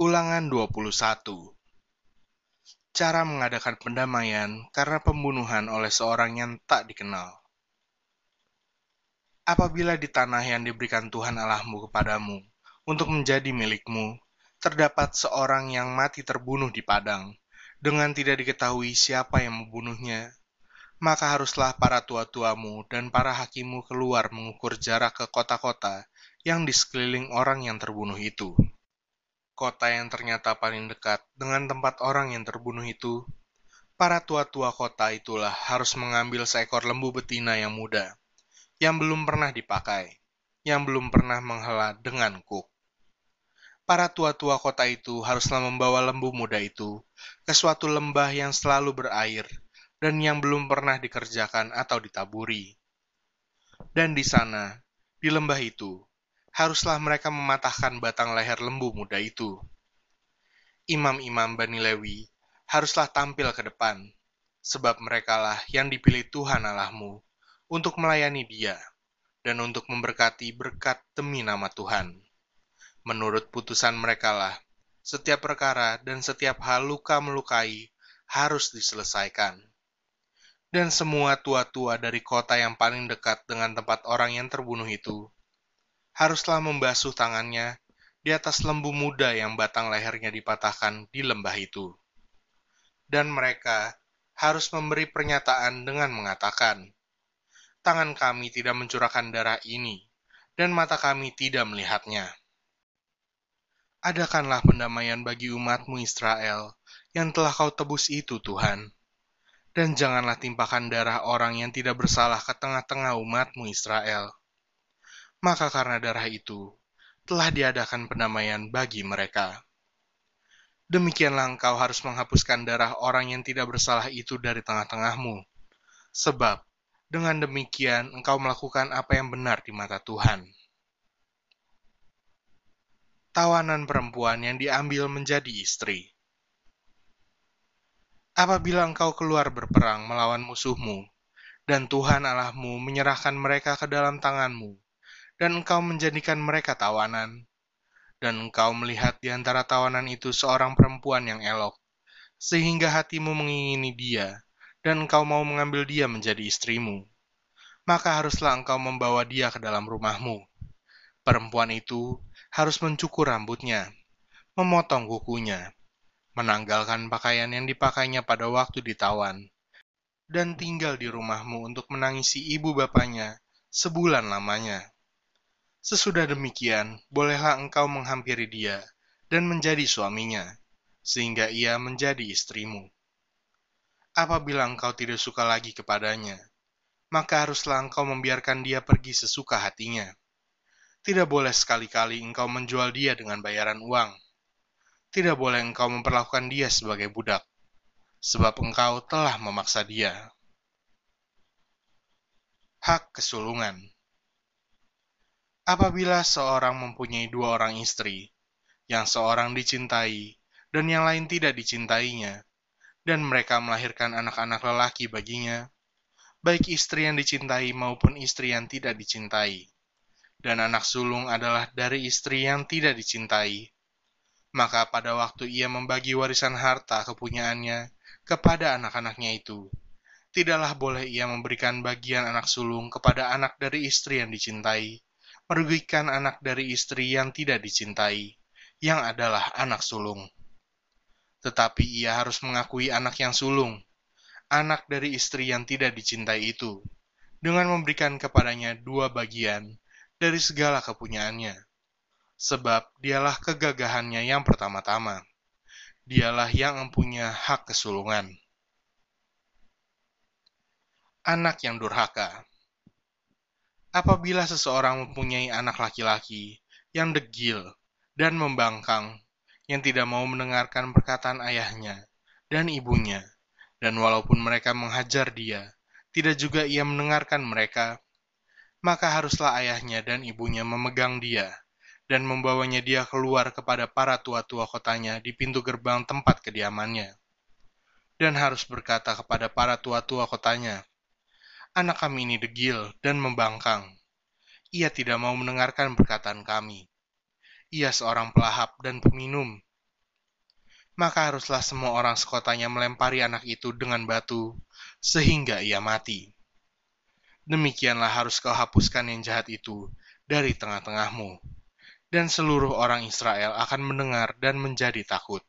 Ulangan 21 Cara mengadakan pendamaian karena pembunuhan oleh seorang yang tak dikenal. Apabila di tanah yang diberikan Tuhan Allahmu kepadamu untuk menjadi milikmu, terdapat seorang yang mati terbunuh di padang, dengan tidak diketahui siapa yang membunuhnya, maka haruslah para tua-tuamu dan para hakimu keluar mengukur jarak ke kota-kota yang di sekeliling orang yang terbunuh itu kota yang ternyata paling dekat dengan tempat orang yang terbunuh itu, para tua-tua kota itulah harus mengambil seekor lembu betina yang muda, yang belum pernah dipakai, yang belum pernah menghela dengan kuk. Para tua-tua kota itu haruslah membawa lembu muda itu ke suatu lembah yang selalu berair dan yang belum pernah dikerjakan atau ditaburi. Dan di sana, di lembah itu, haruslah mereka mematahkan batang leher lembu muda itu. Imam-imam Bani Lewi haruslah tampil ke depan, sebab merekalah yang dipilih Tuhan Allahmu untuk melayani dia dan untuk memberkati berkat demi nama Tuhan. Menurut putusan merekalah, setiap perkara dan setiap hal luka melukai harus diselesaikan. Dan semua tua-tua dari kota yang paling dekat dengan tempat orang yang terbunuh itu haruslah membasuh tangannya di atas lembu muda yang batang lehernya dipatahkan di lembah itu. Dan mereka harus memberi pernyataan dengan mengatakan, Tangan kami tidak mencurahkan darah ini, dan mata kami tidak melihatnya. Adakanlah pendamaian bagi umatmu Israel yang telah kau tebus itu, Tuhan. Dan janganlah timpakan darah orang yang tidak bersalah ke tengah-tengah umatmu Israel maka karena darah itu telah diadakan pendamaian bagi mereka. Demikianlah engkau harus menghapuskan darah orang yang tidak bersalah itu dari tengah-tengahmu, sebab dengan demikian engkau melakukan apa yang benar di mata Tuhan. Tawanan perempuan yang diambil menjadi istri. Apabila engkau keluar berperang melawan musuhmu, dan Tuhan Allahmu menyerahkan mereka ke dalam tanganmu, dan engkau menjadikan mereka tawanan. Dan engkau melihat di antara tawanan itu seorang perempuan yang elok, sehingga hatimu mengingini dia, dan engkau mau mengambil dia menjadi istrimu. Maka haruslah engkau membawa dia ke dalam rumahmu. Perempuan itu harus mencukur rambutnya, memotong kukunya, menanggalkan pakaian yang dipakainya pada waktu ditawan, dan tinggal di rumahmu untuk menangisi ibu bapaknya sebulan lamanya. Sesudah demikian, bolehlah engkau menghampiri dia dan menjadi suaminya, sehingga ia menjadi istrimu. Apabila engkau tidak suka lagi kepadanya, maka haruslah engkau membiarkan dia pergi sesuka hatinya. Tidak boleh sekali-kali engkau menjual dia dengan bayaran uang. Tidak boleh engkau memperlakukan dia sebagai budak, sebab engkau telah memaksa dia. Hak kesulungan Apabila seorang mempunyai dua orang istri, yang seorang dicintai dan yang lain tidak dicintainya, dan mereka melahirkan anak-anak lelaki baginya, baik istri yang dicintai maupun istri yang tidak dicintai, dan anak sulung adalah dari istri yang tidak dicintai, maka pada waktu ia membagi warisan harta kepunyaannya kepada anak-anaknya itu, tidaklah boleh ia memberikan bagian anak sulung kepada anak dari istri yang dicintai, merugikan anak dari istri yang tidak dicintai, yang adalah anak sulung. Tetapi ia harus mengakui anak yang sulung, anak dari istri yang tidak dicintai itu, dengan memberikan kepadanya dua bagian dari segala kepunyaannya. Sebab dialah kegagahannya yang pertama-tama. Dialah yang mempunyai hak kesulungan. Anak yang durhaka Apabila seseorang mempunyai anak laki-laki yang degil dan membangkang, yang tidak mau mendengarkan perkataan ayahnya dan ibunya, dan walaupun mereka menghajar dia, tidak juga ia mendengarkan mereka, maka haruslah ayahnya dan ibunya memegang dia dan membawanya dia keluar kepada para tua-tua kotanya di pintu gerbang tempat kediamannya. Dan harus berkata kepada para tua-tua kotanya, Anak kami ini degil dan membangkang. Ia tidak mau mendengarkan perkataan kami. Ia seorang pelahap dan peminum, maka haruslah semua orang sekotanya melempari anak itu dengan batu, sehingga ia mati. Demikianlah harus kau hapuskan yang jahat itu dari tengah-tengahmu, dan seluruh orang Israel akan mendengar dan menjadi takut.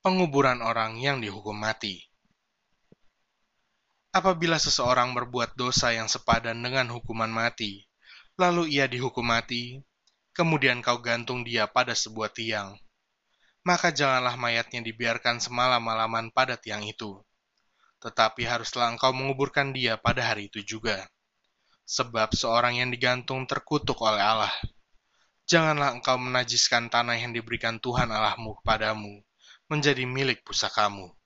Penguburan orang yang dihukum mati. Apabila seseorang berbuat dosa yang sepadan dengan hukuman mati, lalu ia dihukum mati, kemudian kau gantung dia pada sebuah tiang. Maka janganlah mayatnya dibiarkan semalam-malaman pada tiang itu. Tetapi haruslah engkau menguburkan dia pada hari itu juga. Sebab seorang yang digantung terkutuk oleh Allah. Janganlah engkau menajiskan tanah yang diberikan Tuhan Allahmu kepadamu, menjadi milik pusakamu.